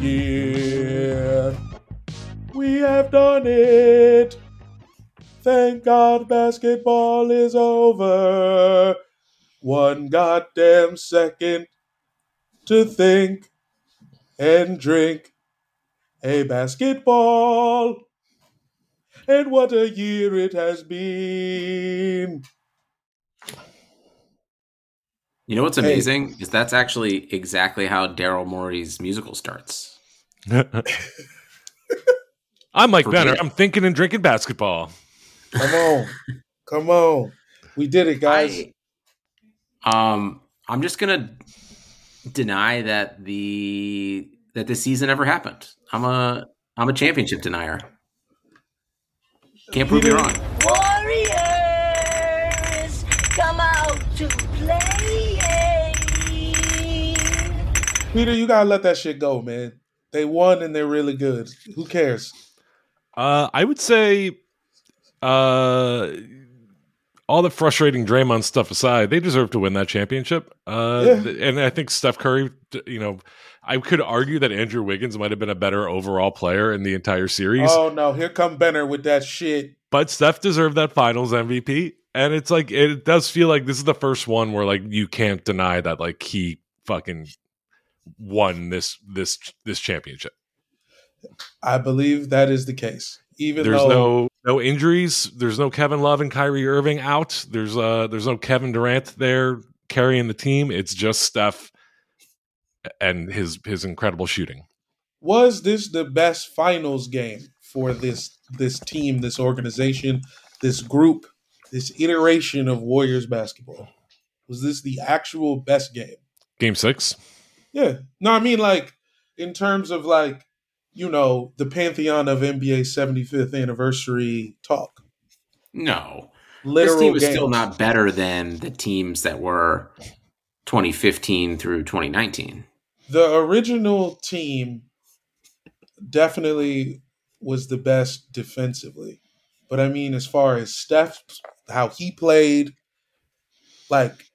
year. We have done it. Thank God basketball is over. One goddamn second to think and drink a basketball. And what a year it has been. You know what's Hey. amazing is that's actually exactly how Daryl Morey's musical starts. I'm Mike For Benner. me. I'm thinking and drinking basketball. Come on. Come on. We did it, guys. I, um, I'm just gonna deny that the that this season ever happened. I'm a I'm a championship denier. Can't prove me Peter- wrong. Warriors, Peter, you gotta let that shit go, man. They won and they're really good. Who cares? Uh, I would say, uh, all the frustrating Draymond stuff aside, they deserve to win that championship. Uh, Yeah. th- and I think Steph Curry, you know, I could argue that Andrew Wiggins might have been a better overall player in the entire series, Oh no, here come Benner with that shit. but Steph deserved that Finals MVP. And it's like it does feel like this is the first one where like you can't deny that like he fucking won this this this championship. I believe that is the case. Even There's though no no injuries. There's no Kevin Love and Kyrie Irving out. There's uh there's no Kevin Durant there carrying the team. It's just Steph and his his incredible shooting. was this the best finals game for this this team, this organization, this group, this iteration of Warriors basketball? Was this the actual best game? Game six. Yeah. No, I mean like in terms of like, you know, the pantheon of NBA 75th anniversary talk. No, Literal this team is games. still not better than the teams that were 2015 through 2019. the original team definitely was the best defensively. But I mean, as far as Steph, how he played, like,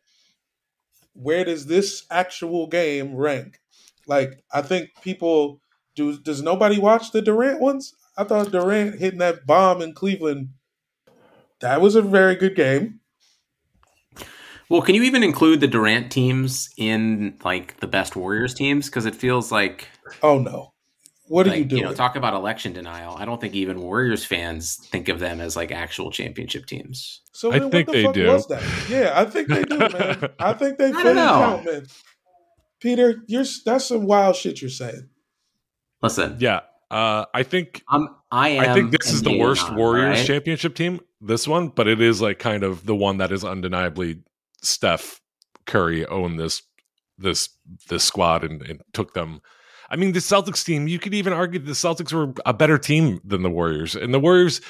where does this actual game rank? Like, I think people do. Does nobody watch the Durant ones? I thought Durant hitting that bomb in Cleveland. That was a very good game. Well, can you even include the Durant teams in like the best Warriors teams? Because it feels like Oh no, what are like, you doing? know, talk about election denial. I don't think even Warriors fans think of them as like actual championship teams. So I think what the they do. Yeah, I think they do, man. I think they don't know. count, man. Peter, you're that's some wild shit you're saying. Listen, Yeah. Uh, I think I'm, I am. I think this is the worst on, Warriors right? championship team. This one, but it is like kind of the one that is undeniably Steph Curry owned this this this squad and, and took them. I mean, the Celtics team. You could even argue the Celtics were a better team than the Warriors, and the Warriors.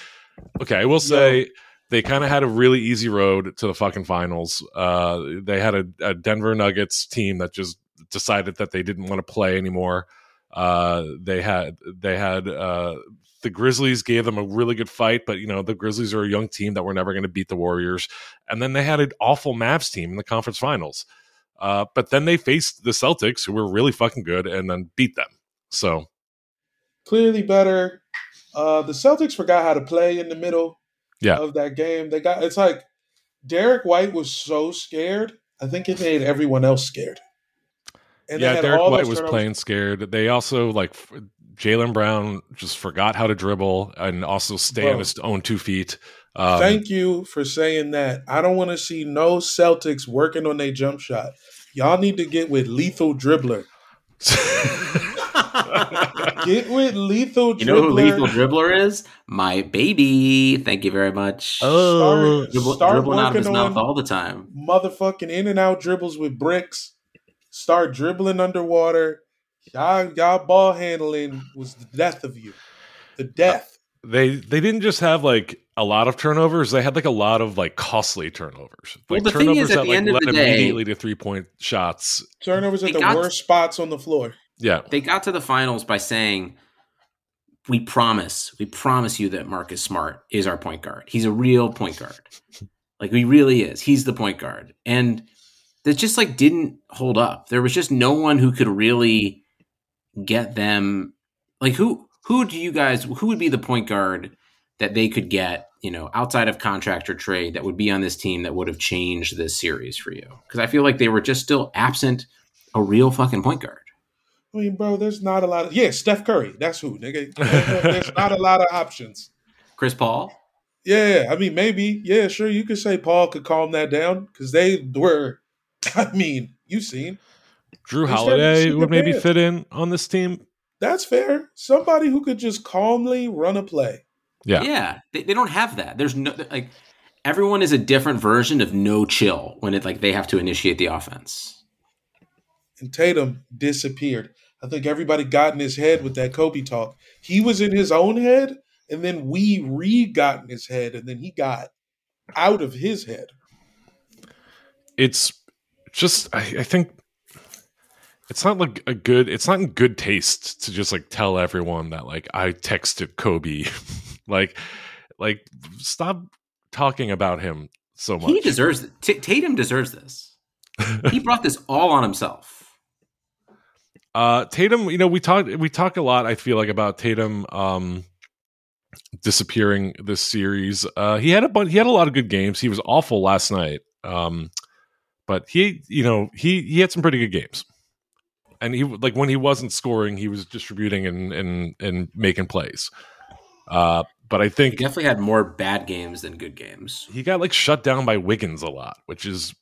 Okay, I will say they kind of had a really easy road to the fucking finals. Uh, they had a, a Denver Nuggets team that just decided that they didn't want to play anymore. Uh, they had they had uh, the Grizzlies gave them a really good fight, but you know the Grizzlies are a young team that were never going to beat the Warriors. And then they had an awful Mavs team in the conference finals. Uh, but then they faced the Celtics, who were really fucking good, and then beat them. So Clearly better. Uh, the Celtics forgot how to play in the middle Yeah. of that game. They got it's like Derrick White was so scared. I think it made everyone else scared. And yeah, Derrick White was turnovers. playing scared. They also like Jaylen Brown just forgot how to dribble and also stay Bro. on his own two feet. Um, Thank you for saying that. I don't want to see no Celtics working on their jump shot. Y'all need to get with lethal dribbler. Get with lethal dribbler. You know who lethal dribbler is? My baby. Thank you very much. oh, Start, Dribble, start dribbling out of his mouth all the time. motherfucking in and out dribbles with bricks. Start dribbling underwater. Y'all, y'all ball handling was the death of you. The death. they they didn't just have like a lot of turnovers; they had like a lot of like costly turnovers. Well, Like the thing turnovers is, at that the like end of led the day- immediately to three point shots. Turnovers at the got- worst spots on the floor. Yeah, They got to the finals by saying, "We promise, we promise you that Marcus Smart is our point guard. He's a real point guard. Like he really is. He's the point guard." And that just like didn't hold up. There was just no one who could really get them like who who do you guys who would be the point guard that they could get, you know, outside of contract or trade that would be on this team that would have changed this series for you? Because I feel like they were just still absent a real fucking point guard. I mean, bro, there's not a lot of yeah, Steph Curry. That's who, nigga. there's not a lot of options. Chris Paul? Yeah, I mean, maybe. Yeah, sure. You could say Paul could calm that down because they were. I mean, you seen. Drew They Holiday would maybe fit in on this team. That's fair. Somebody who could just calmly run a play. Yeah. Yeah, they, they don't have that. There's no like everyone is a different version of no chill when it like they have to initiate the offense. And Tatum disappeared. I think everybody got in his head with that Kobe talk. He was in his own head, and then we re got in his head, and then he got out of his head. It's just I, I think it's not like a good it's not in good taste to just like tell everyone that like I texted Kobe. like like stop talking about him so much. He deserves it. T- Tatum deserves this. He brought this all on himself. Uh, Tatum, you know, we talked we talk a lot. I feel like about Tatum um, disappearing this series. Uh, he had a bunch. He had a lot of good games. He was awful last night, um, but he, you know, he he had some pretty good games. And he like when he wasn't scoring, he was distributing and and and making plays. Uh, but I He think definitely had more bad games than good games. he got like shut down by Wiggins a lot, which is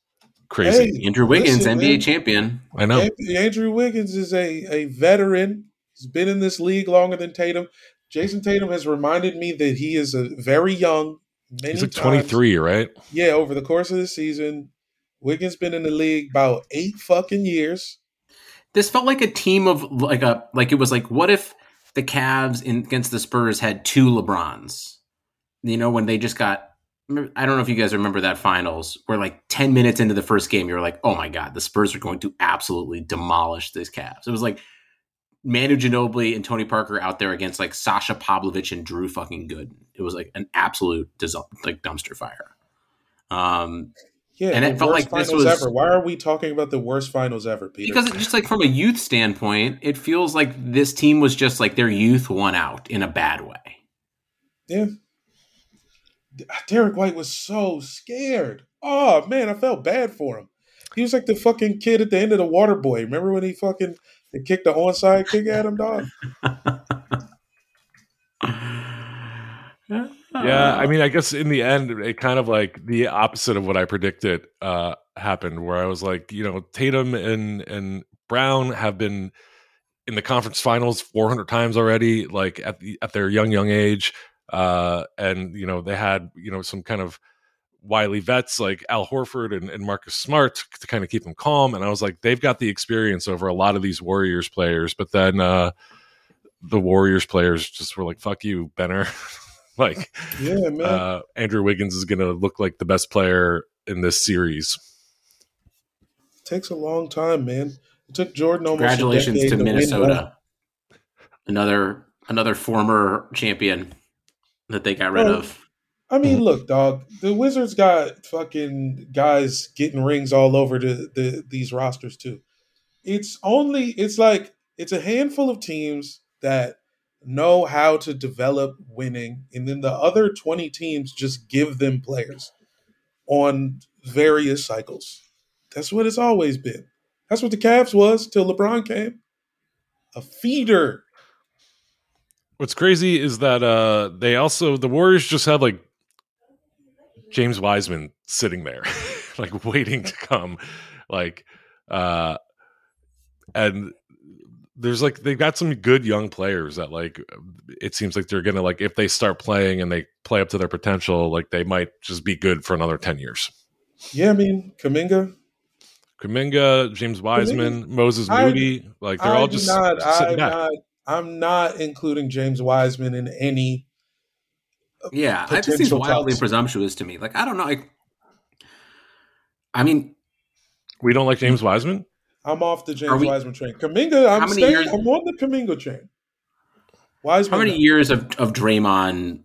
crazy. Hey, Andrew Wiggins, Listen, NBA man. champion. I know. Andrew Wiggins is a, a veteran. He's been in this league longer than Tatum. Jayson Tatum has reminded me that he is a very young. Many He's like twenty three, right? Yeah, over the course of the season, Wiggins been in the league about eight fucking years. This felt like a team of like a like it was like what if the Cavs in, against the Spurs had two LeBrons? You know when they just got. I don't know if you guys remember that finals where like ten minutes into the first game you were like, oh my god, the Spurs are going to absolutely demolish this Cavs. It was like Manu Ginobili and Tony Parker out there against like Sasha Pavlovic and Drew fucking Good. It was like an absolute dis- like dumpster fire. Um, Yeah, And it felt like this was- ever. Why are we talking about the worst finals ever, Peter? Because it, just like from a youth standpoint, it feels like this team was just like their youth won out in a bad way. yeah, ah, Derrick White was so scared. Oh man, I felt bad for him. He was like the fucking kid at the end of the Water Boy. Remember when he fucking they kicked the onside kick at him, dog? Yeah, I mean, I guess in the end, it kind of like the opposite of what I predicted uh, happened, where I was like, you know, Tatum and and Brown have been in the conference finals 400 times already, like at the at their young young age, uh, and you know they had you know some kind of wily vets like Al Horford and, and Marcus Smart to kind of keep them calm, and I was like, they've got the experience over a lot of these Warriors players, but then uh, the Warriors players just were like, fuck you, Benner. like Yeah, man. uh, Andrew Wiggins is going to look like the best player in this series. takes a long time, man. It took Jordan almost Congratulations a decade to. Minnesota, another another former champion that they got rid Bro, of. I mean, look, dog. The Wizards got fucking guys getting rings all over the, the these rosters too. It's only it's like it's a handful of teams that know how to develop winning, and then the other twenty teams just give them players on various cycles. That's what it's always been. That's what the Cavs was till LeBron came. A feeder. What's crazy is that uh, they also the Warriors just have like James Wiseman sitting there, like waiting to come, like, uh, and there's like they've got some good young players that like it seems like they're gonna like if they start playing and they play up to their potential, like they might just be good for another ten years. Yeah, I mean, Kuminga, Kuminga, James Wiseman, Moses I- Moody, like they're I all just not, sitting I'm back. not. I'm not including James Wiseman in any. Uh, yeah, that just seems wildly talks. presumptuous to me. Like I don't know. Like, I mean, we don't like James Wiseman. I'm off the James we- Wiseman train. Kuminga, I'm staying. years- I'm on the Kuminga train. Wiseman. how many no. years of of Draymond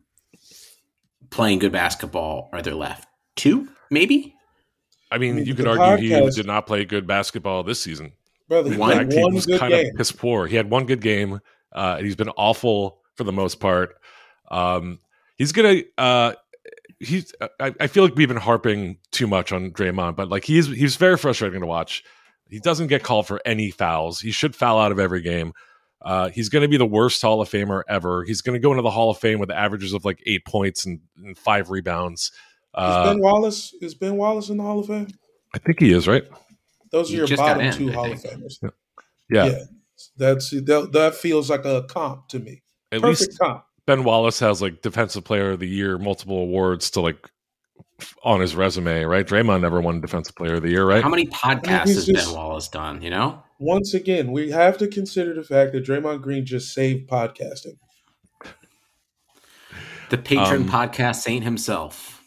playing good basketball are there left? Two, maybe. I mean, mean, you could argue he did not play good basketball this season. brother. He One- In had fact, he one was kind game. of piss poor. He had one good game. Uh, and he's been awful for the most part. Um, he's gonna. Uh, he's. I, I feel like we've been harping too much on Draymond, but like he's he's very frustrating to watch. He doesn't get called for any fouls. He should foul out of every game. Uh, he's going to be the worst Hall of Famer ever. He's going to go into the Hall of Fame with averages of like eight points and, and five rebounds. is Uh, Ben Wallace is Ben Wallace in the Hall of Fame? I think he is right. Those are He your bottom in, two I Hall of think. Famers. Yeah, Yeah. That's that, that feels like a comp to me. at Perfect least comp. Ben Wallace has like Defensive Player of the Year, multiple awards to like on his resume, right? Draymond never won Defensive Player of the Year, right? How many podcasts he's has just- Ben Wallace done? You know, Once again, we have to consider the fact that Draymond Green just saved podcasting. the patron Um, podcast saint himself.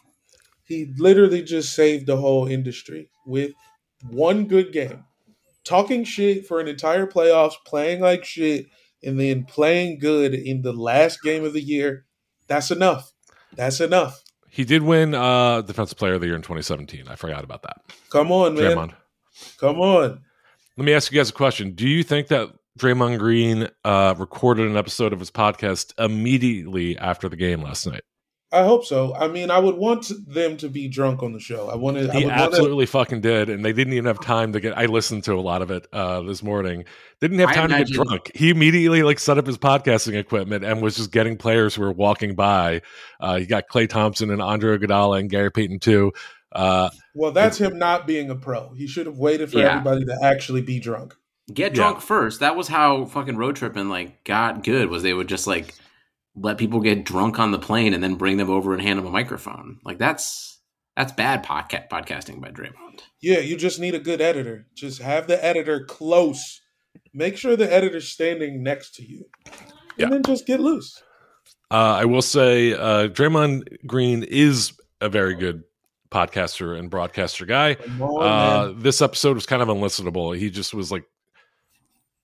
He literally just saved the whole industry with one good game. Talking shit for an entire playoffs, playing like shit, and then playing good in the last game of the year. That's enough. That's enough. He did win uh Defensive Player of the Year in 2017. I forgot about that. Come on, man. Draymond. Come on. Let me ask you guys a question. Do you think that Draymond Green uh recorded an episode of his podcast immediately after the game last night? I hope so. I mean, I would want them to be drunk on the show. I wanted. I He would want to, absolutely fucking did, and they didn't even have time to get. I listened to a lot of it uh, this morning. Didn't have I time to get drunk. He immediately like set up his podcasting equipment and was just getting players who were walking by. Uh, he got Klay Thompson and Andre Iguodala and Gary Payton too. Uh, well, that's him not being a pro. He should have waited for Yeah. everybody to actually be drunk. Get Yeah. drunk first. That was how fucking road tripping like got good. Was they would just like let people get drunk on the plane and then bring them over and hand them a microphone. Like that's that's bad podcast podcasting by Draymond. Yeah, you just need a good editor. Just have the editor close. Make sure the editor's standing next to you, and Yeah. then just get loose. uh, I will say, uh, Draymond Green is a very good podcaster and broadcaster guy. Come on, Uh, this episode was kind of unlistenable. He just was like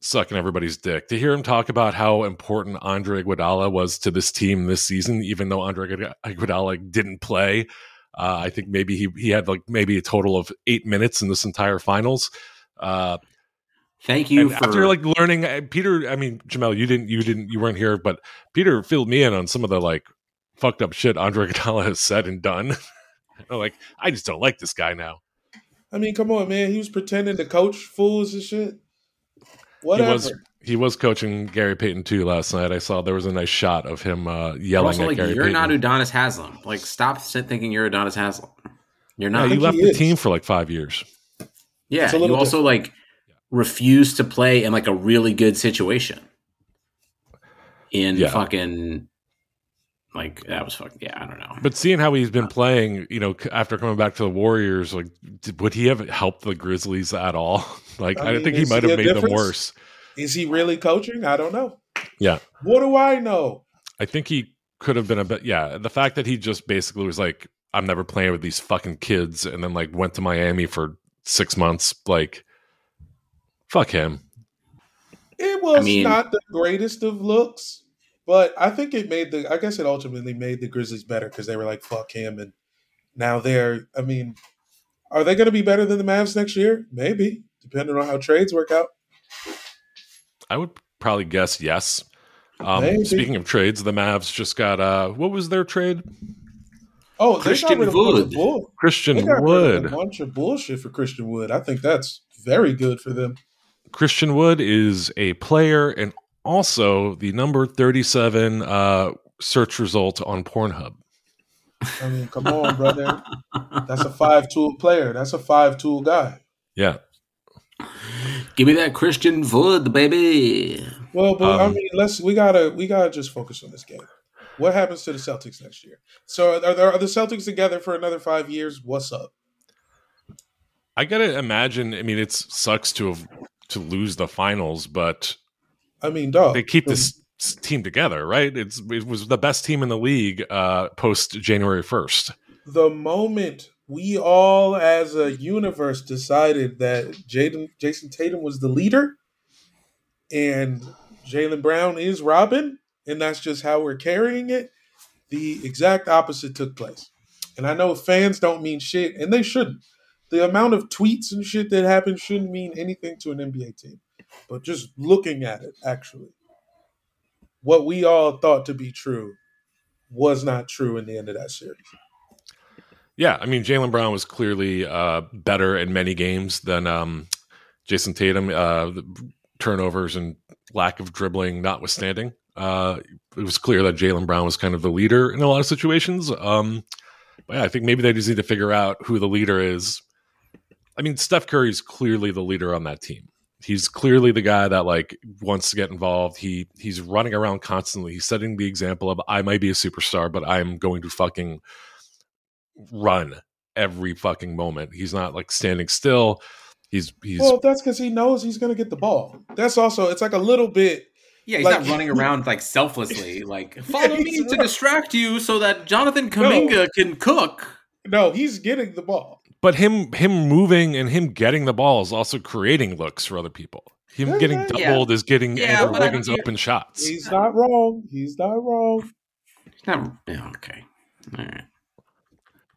sucking everybody's dick. To hear him talk about how important Andre Iguodala was to this team this season, even though Andre Iguod- Iguodala didn't play, uh, I think maybe he he had like maybe a total of eight minutes in this entire finals. Uh, Thank you and for after like learning, uh, Peter. I mean, Jamel, you didn't, you didn't, you weren't here, but Peter filled me in on some of the like fucked up shit Andre Iguodala has said and done. Like, I just don't like this guy now. I mean, come on, man. He was pretending to coach fools and shit. Whatever. He was he was coaching Gary Payton too last night. I saw there was a nice shot of him uh, yelling also at like Gary you're Payton. not Udonis Haslem. Like stop sit- thinking you're Udonis Haslem. You're yeah, not. you left the is. team for like five years. Yeah, It's you little also like refuse to play in like a really good situation. In Yeah. fucking like that was fucking yeah, I don't know. But seeing how he's been uh, playing, you know, after coming back to the Warriors, like, did, would he have helped the Grizzlies at all? Like, I I, think he might have a made them worse. Is he really coaching? I don't know. Yeah. What do I know? I think he could have been a bit. Yeah, the fact that he just basically was like, "I'm never playing with these fucking kids," and then like went to Miami for six months. Like, fuck him. It was mean- not the greatest of looks, but I think it made the. I guess it ultimately made the Grizzlies better because they were like, "Fuck him," and now they're. I mean, are they going to be better than the Mavs next year? Maybe, depending on how trades work out. I would probably guess yes. Um, speaking of trades, the Mavs just got uh, what was their trade? Oh, they Christian got rid of a bunch of Wood. bull- They Christian got rid of a Wood. bunch of bullshit for Christian Wood. I think that's very good for them. Christian Wood is a player and also the number 37 uh, search result on Pornhub. I mean, come on, brother. That's a five tool player. That's a five tool guy. Yeah. Give me that Christian Wood, baby. Well, but I Um, mean, let's we gotta we gotta just focus on this game. What happens to the Celtics next year? So are, there, are the Celtics together for another five years? What's up? I gotta imagine. I mean, it sucks to have to lose the finals, but I mean, dog. they keep this team together, right? It's it was the best team in the league uh, post January first. the moment we all as a universe decided that Jaden Jayson Tatum was the leader and Jaylen Brown is Robin, and that's just how we're carrying it, the exact opposite took place. And I know fans don't mean shit, and they shouldn't. the amount of tweets and shit that happened shouldn't mean anything to an NBA team. But just looking at it, actually, what we all thought to be true was not true in the end of that series. Yeah, I mean Jaylen Brown was clearly uh, better in many games than um, Jayson Tatum. Uh, turnovers and lack of dribbling notwithstanding, uh, it was clear that Jaylen Brown was kind of the leader in a lot of situations. Um, but yeah, I think maybe they just need to figure out who the leader is. I mean, Steph Curry is clearly the leader on that team. He's clearly the guy that like wants to get involved. He he's running around constantly. He's setting the example of I might be a superstar, but I'm going to fucking run every fucking moment. He's not like standing still. He's he's Well, that's because he knows he's going to get the ball. That's also it's like a little bit. Yeah, he's Like- not running around like selflessly, like follow me he's to not- distract you so that Jonathan Kuminga can cook. No, he's getting the ball. But him him moving and him getting the ball is also creating looks for other people. Him Yeah, getting yeah. doubled is getting Yeah, Andrew Wiggins yeah. open shots. He's not wrong. He's not wrong. He's not. Yeah, okay. All right.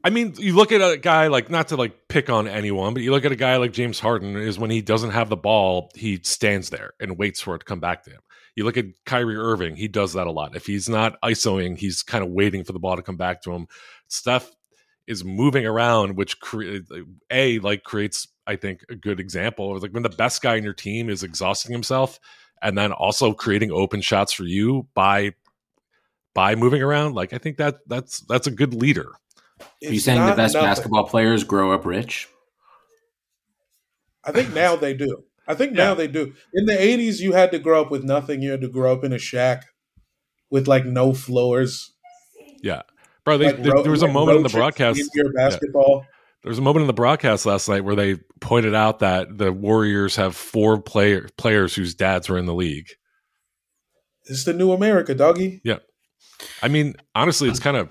I mean, you look at a guy like not to like pick on anyone, but you look at a guy like James Harden is when he doesn't have the ball, he stands there and waits for it to come back to him. You look at Kyrie Irving, he does that a lot. If he's not isoing, he's kind of waiting for the ball to come back to him. Steph is moving around, which cre- a like creates, I think, a good example of like when the best guy in your team is exhausting himself, and then also creating open shots for you by by moving around. Like I think that that's that's a good leader. Are you saying the best nothing. basketball players grow up rich? I think now they do. I think Yeah. now they do. In the '80s, you had to grow up with nothing. You had to grow up in a shack with like no floors. Yeah, bro. They, Like there, there was a like moment in the broadcast. in your basketball. There was a moment in the broadcast last night where they pointed out that the Warriors have four player, players whose dads were in the league. It's the new America, doggy. Yeah. I mean, honestly, it's kind of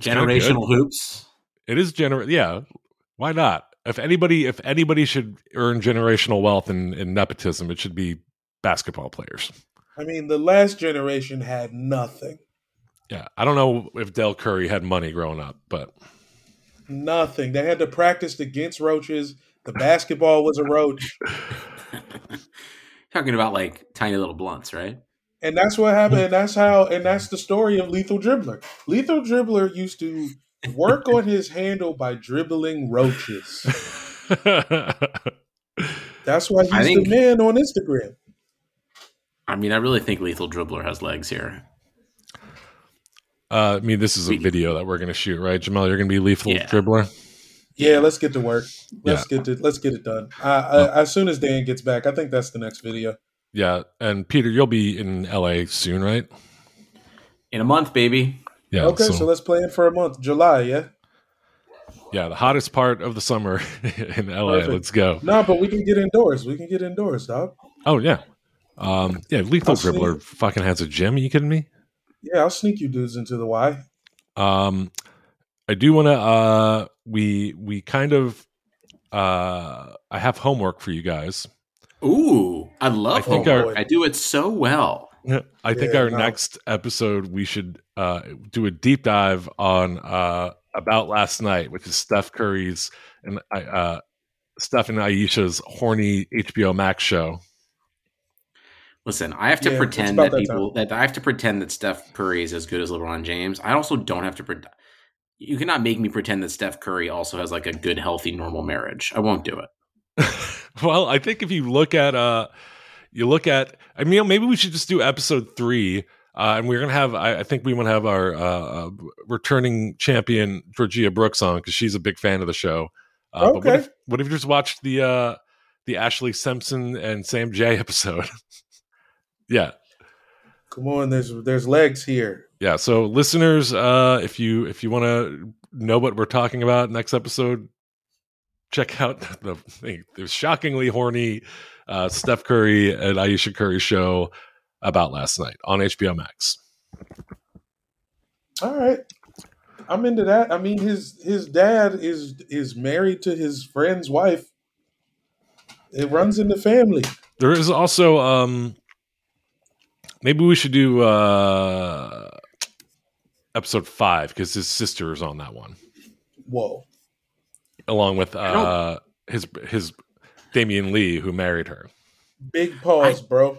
kinda Generational hoops. it is gener. Yeah, why not? If anybody, if anybody should earn generational wealth in, in nepotism, it should be basketball players. I mean, the last generation had nothing. Yeah, I don't know if Del Curry had money growing up, but Nothing. They had to practice against roaches. The basketball was a roach. Talking about like tiny little blunts, right? And that's what happened. And that's how, and that's the story of Lethal Dribbler. Lethal Dribbler used to work on his handle by dribbling roaches. That's why he's I think- the man on Instagram. I mean, I really think Lethal Dribbler has legs here. Uh, I mean, this is a video that we're going to shoot, right, Jamal? You're going to be lethal Yeah. dribbler. Yeah, let's get to work. Let's get to let's get it done. Uh, uh, as soon as Dan gets back, I think that's the next video. Yeah, and Peter, you'll be in LA soon, right? In a month, baby. Yeah. okay, so, let's plan for a month, July. Yeah, yeah, the hottest part of the summer in LA. Perfect. Let's go. no, but we can get indoors. We can get indoors, dog. Oh yeah, um, yeah. Lethal I'll see. dribbler fucking has a gym. Are you kidding me? Yeah, I'll sneak you dudes into the Y. Um, I do want to. Uh, we we kind of. Uh, I have homework for you guys. Ooh, I love I think homework. our- I do it so well. I think Yeah, our no. next episode we should uh, do a deep dive on uh, about last night, which is Steph Curry's and uh, Steph and Ayesha's horny HBO Max show. Listen, I have to Yeah, pretend that that people that I have to pretend that Steph Curry is as good as LeBron James. I also don't have to pretend. You cannot make me pretend that Steph Curry also has like a good, healthy, normal marriage. I won't do it. well, I think if you look at uh you look at I mean maybe we should just do episode three. Uh, and we're gonna have I, I think we want to have our uh, uh, returning champion Georgia Brooks on because she's a big fan of the show. Uh, But what Okay. if what if you just watched the uh the Ashlee Simpson and Sam J episode? Yeah. Come on, there's there's legs here. Yeah. So listeners, uh if you if you want to know what we're talking about next episode, check out the, the shockingly horny uh, Steph Curry and Ayesha Curry show about last night on HBO Max. All right, I'm into that. I mean, his his dad is is married to his friend's wife. It runs in the family. There is also um maybe we should do uh episode 5 cuz his sister is on that one. Whoa. along with uh, his his Damion Lee, who married her. Big pause, bro.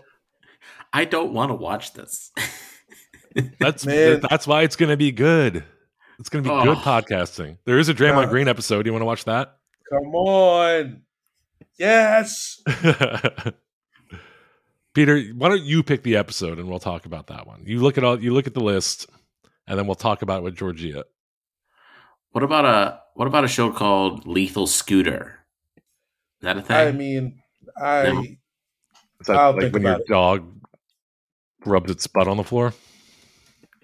I don't want to watch this. That's Man. that's why it's going to be good. It's going to be Oh. good podcasting. There is a Draymond God. Green episode. You want to watch that? Come on. Yes. Peter, why don't you pick the episode and we'll talk about that one. You look at all you look at the list and then we'll talk about it with Georgia. What about a what about a show called Lethal Scooter? Is that a thing? I mean, I No. Is that I'll like think when your it. dog rubs its butt on the floor?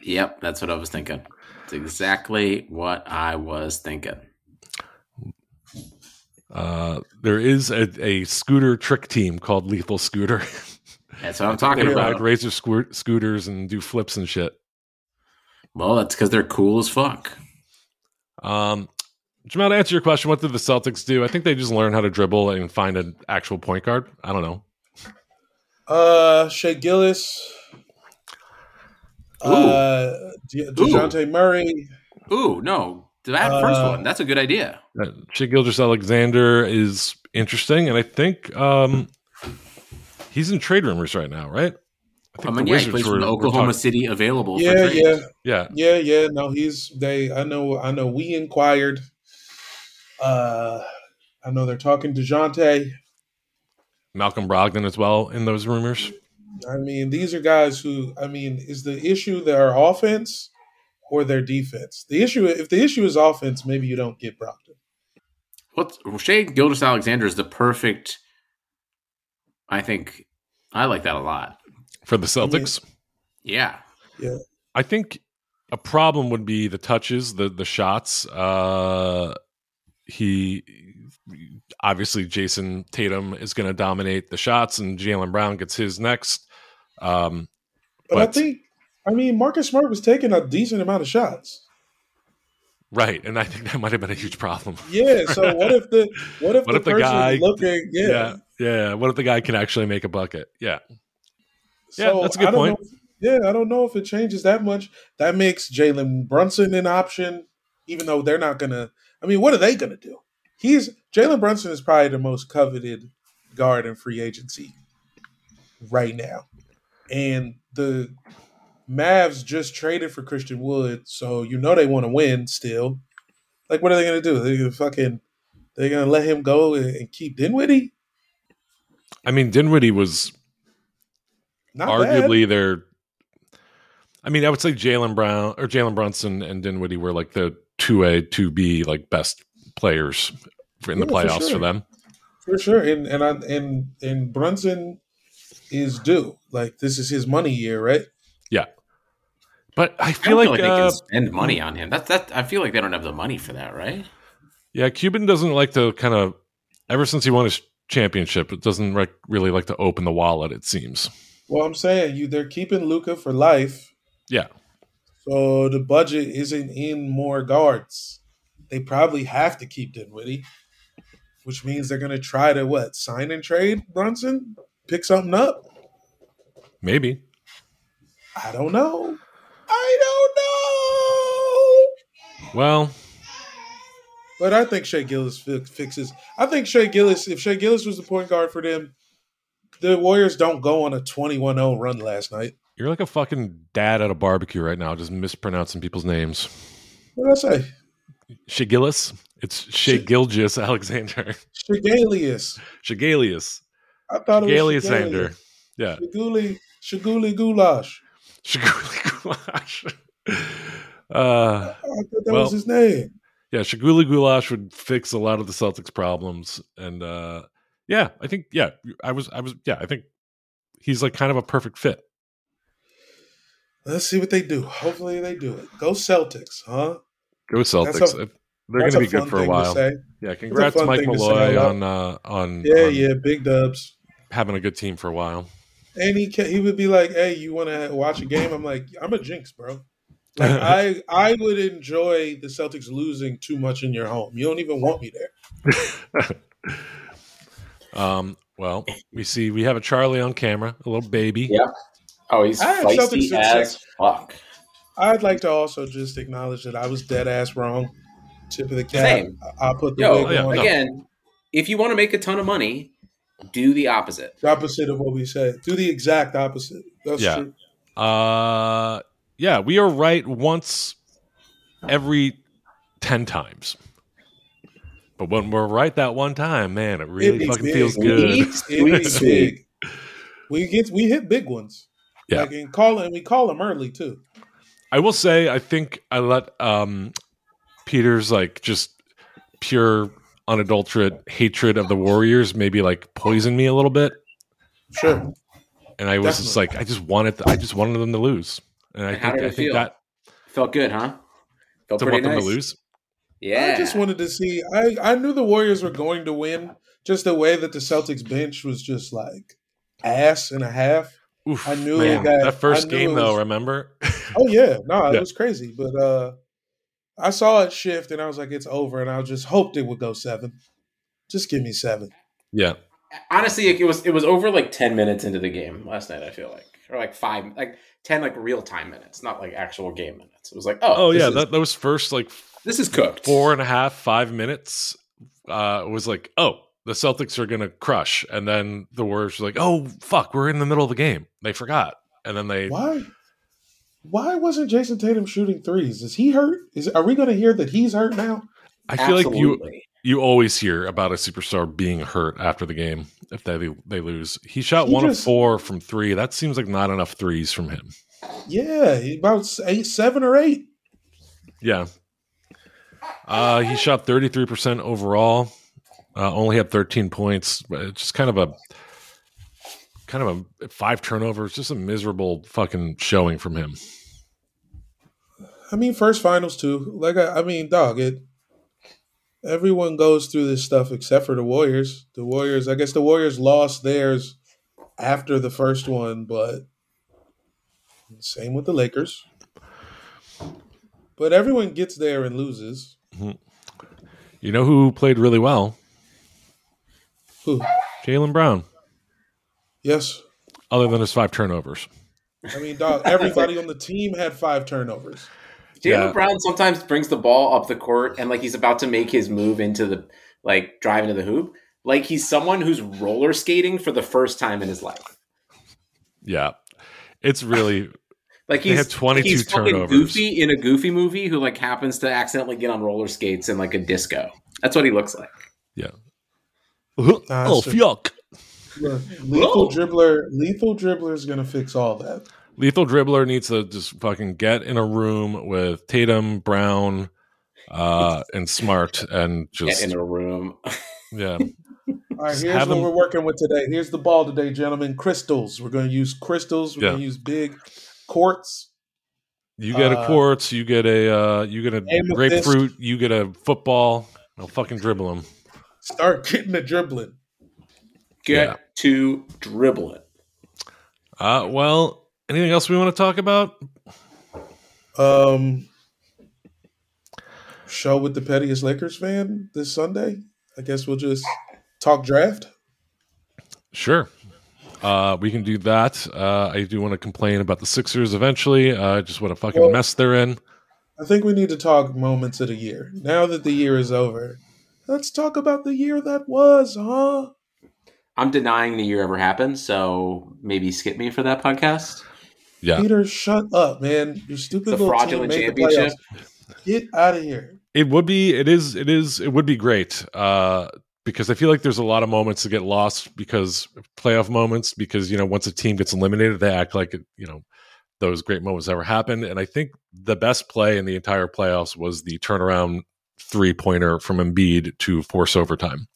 yep, that's what I was thinking. It's exactly what I was thinking. Uh, there is a, a scooter trick team called Lethal Scooter. That's what I'm talking they about. ride razor squirt scooters and do flips and shit. Well, that's because they're cool as fuck. Um, Jamal, to answer your question, what did the Celtics do? I think they just learned how to dribble and find an actual point guard. I don't know. uh Shea Gillis, uh De- Dejounte Murray. Ooh, no, that first Uh, one. That's a good idea. Uh, Shai Gilgeous-Alexander is interesting, and I think um, he's in trade rumors right now, right? I I think mean, the yeah, he Wizards plays were- from were Oklahoma City, available. Yeah, trade. yeah, Yeah, yeah, yeah. No, he's they. I know. I know. We inquired. Uh, I know they're talking to Dejounte. Malcolm Brogdon as well in those rumors. I mean, these are guys who. I mean, is the issue their offense or their defense? The issue, if the issue is offense, maybe you don't get Brogdon. What's Shea Gildas Alexander is the perfect. I think I like that a lot. For the Celtics, Yeah, yeah. I think a problem would be the touches, the the shots. Uh, he obviously Jayson Tatum is going to dominate the shots, and Jaylen Brown gets his next. Um, But, I think, I mean, Marcus Smart was taking a decent amount of shots. right, and I think that might have been a huge problem. Yeah. So what if the what if What the if the person guy- looking? Yeah. yeah, yeah. What if the guy can actually make a bucket? Yeah, So Yeah, that's a good point. Know, yeah, I don't know if it changes that much. That makes Jalen Brunson an option, even though they're not gonna. I mean, what are they gonna do? He's Jalen Brunson is probably the most coveted guard in free agency right now, and the Mavs just traded for Christian Wood, so you know they want to win still. Like, what are they gonna do? They're gonna fucking. They're gonna let him go and, and keep Dinwiddie? I mean Dinwiddie was Not bad. arguably their. I mean, I would say Jaylen Brown or Jalen Brunson and Dinwiddie were like the two A, two B, like best players in the Yeah, for playoffs for, sure. them. For sure, and and I, and and Brunson is due. Like this is his money year, right? Yeah, but I I feel don't like, feel like they uh, can spend money on him. That's that. I feel like they don't have the money for that, right? yeah, Cuban doesn't like to kind of. Ever since he won his championship, it doesn't like, really like to open the wallet. It seems. Well, I'm saying you they're keeping Luka for life, Yeah, so the budget isn't in more guards. They probably have to keep Dinwiddie, which means they're going to try to what sign and trade Brunson, pick something up. maybe. I don't know. I don't know. Well, But I think Shea Gillis fi- fixes. I think Shea Gillis, if Shea Gillis was the point guard for them, the Warriors don't go on a 21 0 run last night. you're like a fucking dad at a barbecue right now, just mispronouncing people's names. What did I say? Shea Gillis? It's Shagilgis Alexander. Shigalius. Shigalius. I thought it was Shigalius Shigalius. Yeah. Shiguli, Shiguli Goulash. Shiguli Goulash. Uh, I thought that Well- was his name. Yeah, Shiguli Goulash would fix a lot of the Celtics problems. And uh, yeah, I think, yeah, I was, I was, yeah, I think he's like kind of a perfect fit. Let's see what they do. Hopefully they do it. Go Celtics, huh? Go Celtics. A- They're going to be good for a while. Yeah, congrats, Mike thing to say Malloy, on uh, on Yeah, on yeah, big dubs. having a good team for a while. And he ca he would be like, "Hey, you want to watch a game?" I'm like, "I'm a jinx, bro." Like I I would enjoy the Celtics losing too much in your home. You don't even want me there. um, well, we see we have a Charlie on camera, a little baby. Yeah. Oh, he's I have something feisty to as say. fuck. I'd like to also just acknowledge that I was dead ass wrong. Tip of the cap. Same. I- I'll put the Yo, wig yeah, on. no. again, if you want to make a ton of money, do the opposite. The opposite of what we say. Do the exact opposite. That's Yeah. true. Uh, yeah, we are right once every 10 times. But when we're right that one time, man, it really be fucking big. feels good. It Sweet, be sweet. big. We get we hit big ones. Yeah. Like and call and we call them early too. I will say, I think I let um, Peter's like just pure, unadulterate hatred of the Warriors maybe like poison me a little bit. Sure. And I was just like, I just wanted, I just wanted them to lose. And I And how think, did I it think feel? that Felt good, huh? Felt to pretty want them nice. to lose. Yeah. I just wanted to see. I I knew the Warriors were going to win. Just the way that the Celtics bench was just like ass and a half. Oof, I knew man, that- that first game it though. Remember? Oh yeah, no, it Yeah. was crazy. But uh I saw it shift, and I was like, it's over. And I just hoped it would go seven. Just give me seven. yeah, honestly it was it was over like 10 minutes into the game last night i feel like or like five like 10 like real time minutes not like actual game minutes it was like oh Oh yeah, is, that those first like this is cooked four and a half, five minutes uh, was like, oh, the Celtics are gonna crush, and then the Warriors were like, oh fuck, we're in the middle of the game. They forgot, and then they Why? Why wasn't Jayson Tatum shooting threes? Is he hurt? Is are we going to hear that he's hurt now? I feel like you Absolutely. You always hear about a superstar being hurt after the game if they they lose. He shot He one just- of four from three. That seems like not enough threes from him. Yeah, about eight, seven or eight. Yeah. Uh, he shot 33% overall. Uh, only had 13 points. just kind of a kind of a five turnovers, just a miserable fucking showing from him. I mean, first finals too. Like I, I mean, dog. It. Everyone goes through this stuff except for the Warriors. The Warriors. I guess the Warriors lost theirs after the first one, but same with the Lakers. But everyone gets there and loses. Mm-hmm. You know who played really well? Who? Jaylen Brown, Yes. other than his five turnovers. I mean, dog. Everybody on the team had five turnovers. Jaylen Yeah. Brown sometimes brings the ball up the court and like he's about to make his move into the like drive into the hoop. Like he's someone who's roller skating for the first time in his life. Yeah. It's really Like They he's had 22 he's fucking turnovers. goofy in a goofy movie who like happens to accidentally get on roller skates in like a disco. That's what he looks like. yeah. Nah, oh it's true. fuck. Look, lethal Whoa. dribbler. Lethal dribbler is gonna fix all that. Lethal dribbler needs to just fucking get in a room with Tatum, Brown, uh, and Smart, and Get just in a room. yeah. All right, here's what them- we're working with today. Here's the ball today, gentlemen. Crystals. We're going to use crystals. We're Yeah. going to use big quartz. You get a Uh, quartz, you get a uh, you get a Amethyst. grapefruit, you get a football. I'll fucking dribble them. Start getting the dribbling. Get Yeah. to dribbling. Uh, well, anything else we want to talk about? Um, show with the pettiest Lakers fan this Sunday. I guess we'll just talk draft. Sure. Uh, we can do that. Uh, I do want to complain about the Sixers eventually. Uh, just what a fucking Well- mess they're in. I think we need to talk moments of the year. Now that the year is over, let's talk about the year that was, huh? I'm denying the year ever happened, so maybe skip me for that podcast. Yeah. Peter, shut up, man. Your stupid It's a little fraudulent team made the championship. playoffs. Get out of here. It would be. It is. It is. It would be great. Uh, because I feel like there's a lot of moments that get lost because playoff moments. Because you know, once a team gets eliminated, they act like you know those great moments ever happened. And I think the best play in the entire playoffs was the turnaround three pointer from Embiid to force overtime.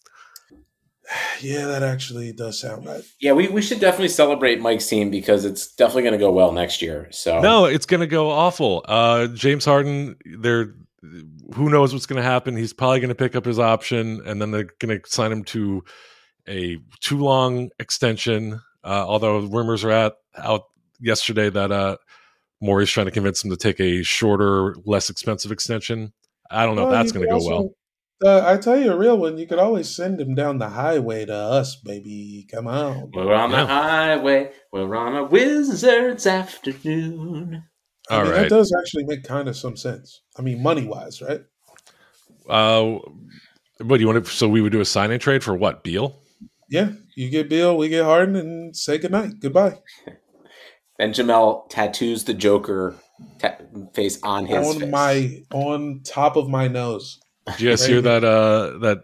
Yeah, that actually does sound right. Yeah, we, we should definitely celebrate Mike's team because it's definitely going to go well next year. So No, it's going to go awful. Uh, James Harden, they're who knows what's going to happen. He's probably going to pick up his option, and then they're going to sign him to a too long extension. Uh, although rumors are at out yesterday that uh, Morey's trying to convince him to take a shorter, less expensive extension. I don't know Well, if that's going to go well. Also- Uh, I tell you a real one. You could always send him down the highway to us, baby. Come on. we're on the highway. We're on a wizard's afternoon. I mean, right. that does actually make kind of some sense. I mean, money wise, right? Uh, what do you want to? So we would do a sign and trade for what? Beal? Yeah, you get Bill, we get Harden, and say goodnight, goodbye. And Jamel tattoos the Joker ta- face on his on face. my on top of my nose. Did you guys hear that? Uh, that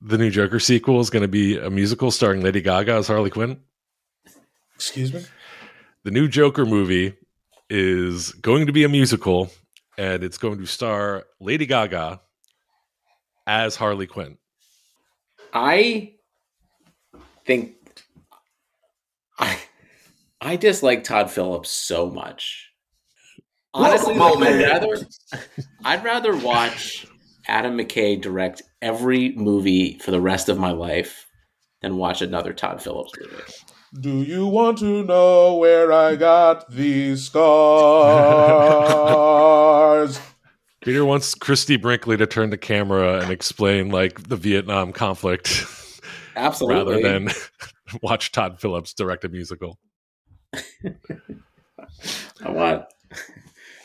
the new Joker sequel is going to be a musical starring Lady Gaga as Harley Quinn. Excuse me. The new Joker movie is going to be a musical, and it's going to star Lady Gaga as Harley Quinn. I think I I dislike Todd Phillips so much. Honestly, like, I'd rather I'd rather watch Adam McKay direct every movie for the rest of my life than watch another Todd Phillips movie. Do you want to know where I got these scars? Peter wants Christie Brinkley to turn the camera and explain like the Vietnam conflict Absolutely. rather than watch Todd Phillips direct a musical. I want.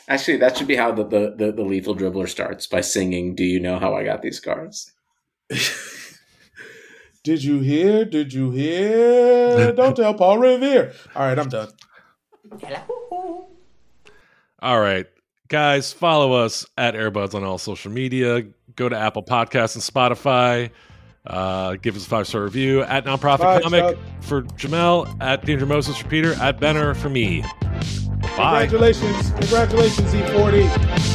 Actually, that should be how the, the, the, the lethal dribbler starts by singing "Do you know how I got these scars?" Did you hear? Did you hear? Don't tell Paul Revere. All right, I'm done. All right, guys, follow us at Airbuds on all social media. Go to Apple Podcasts and Spotify. Uh, give us a five star review at Nonprofit Bye, Comic Chuck. for Jamel, at Danger Moses for Peter, at Benner for me. Bye. Congratulations. Congratulations, E40.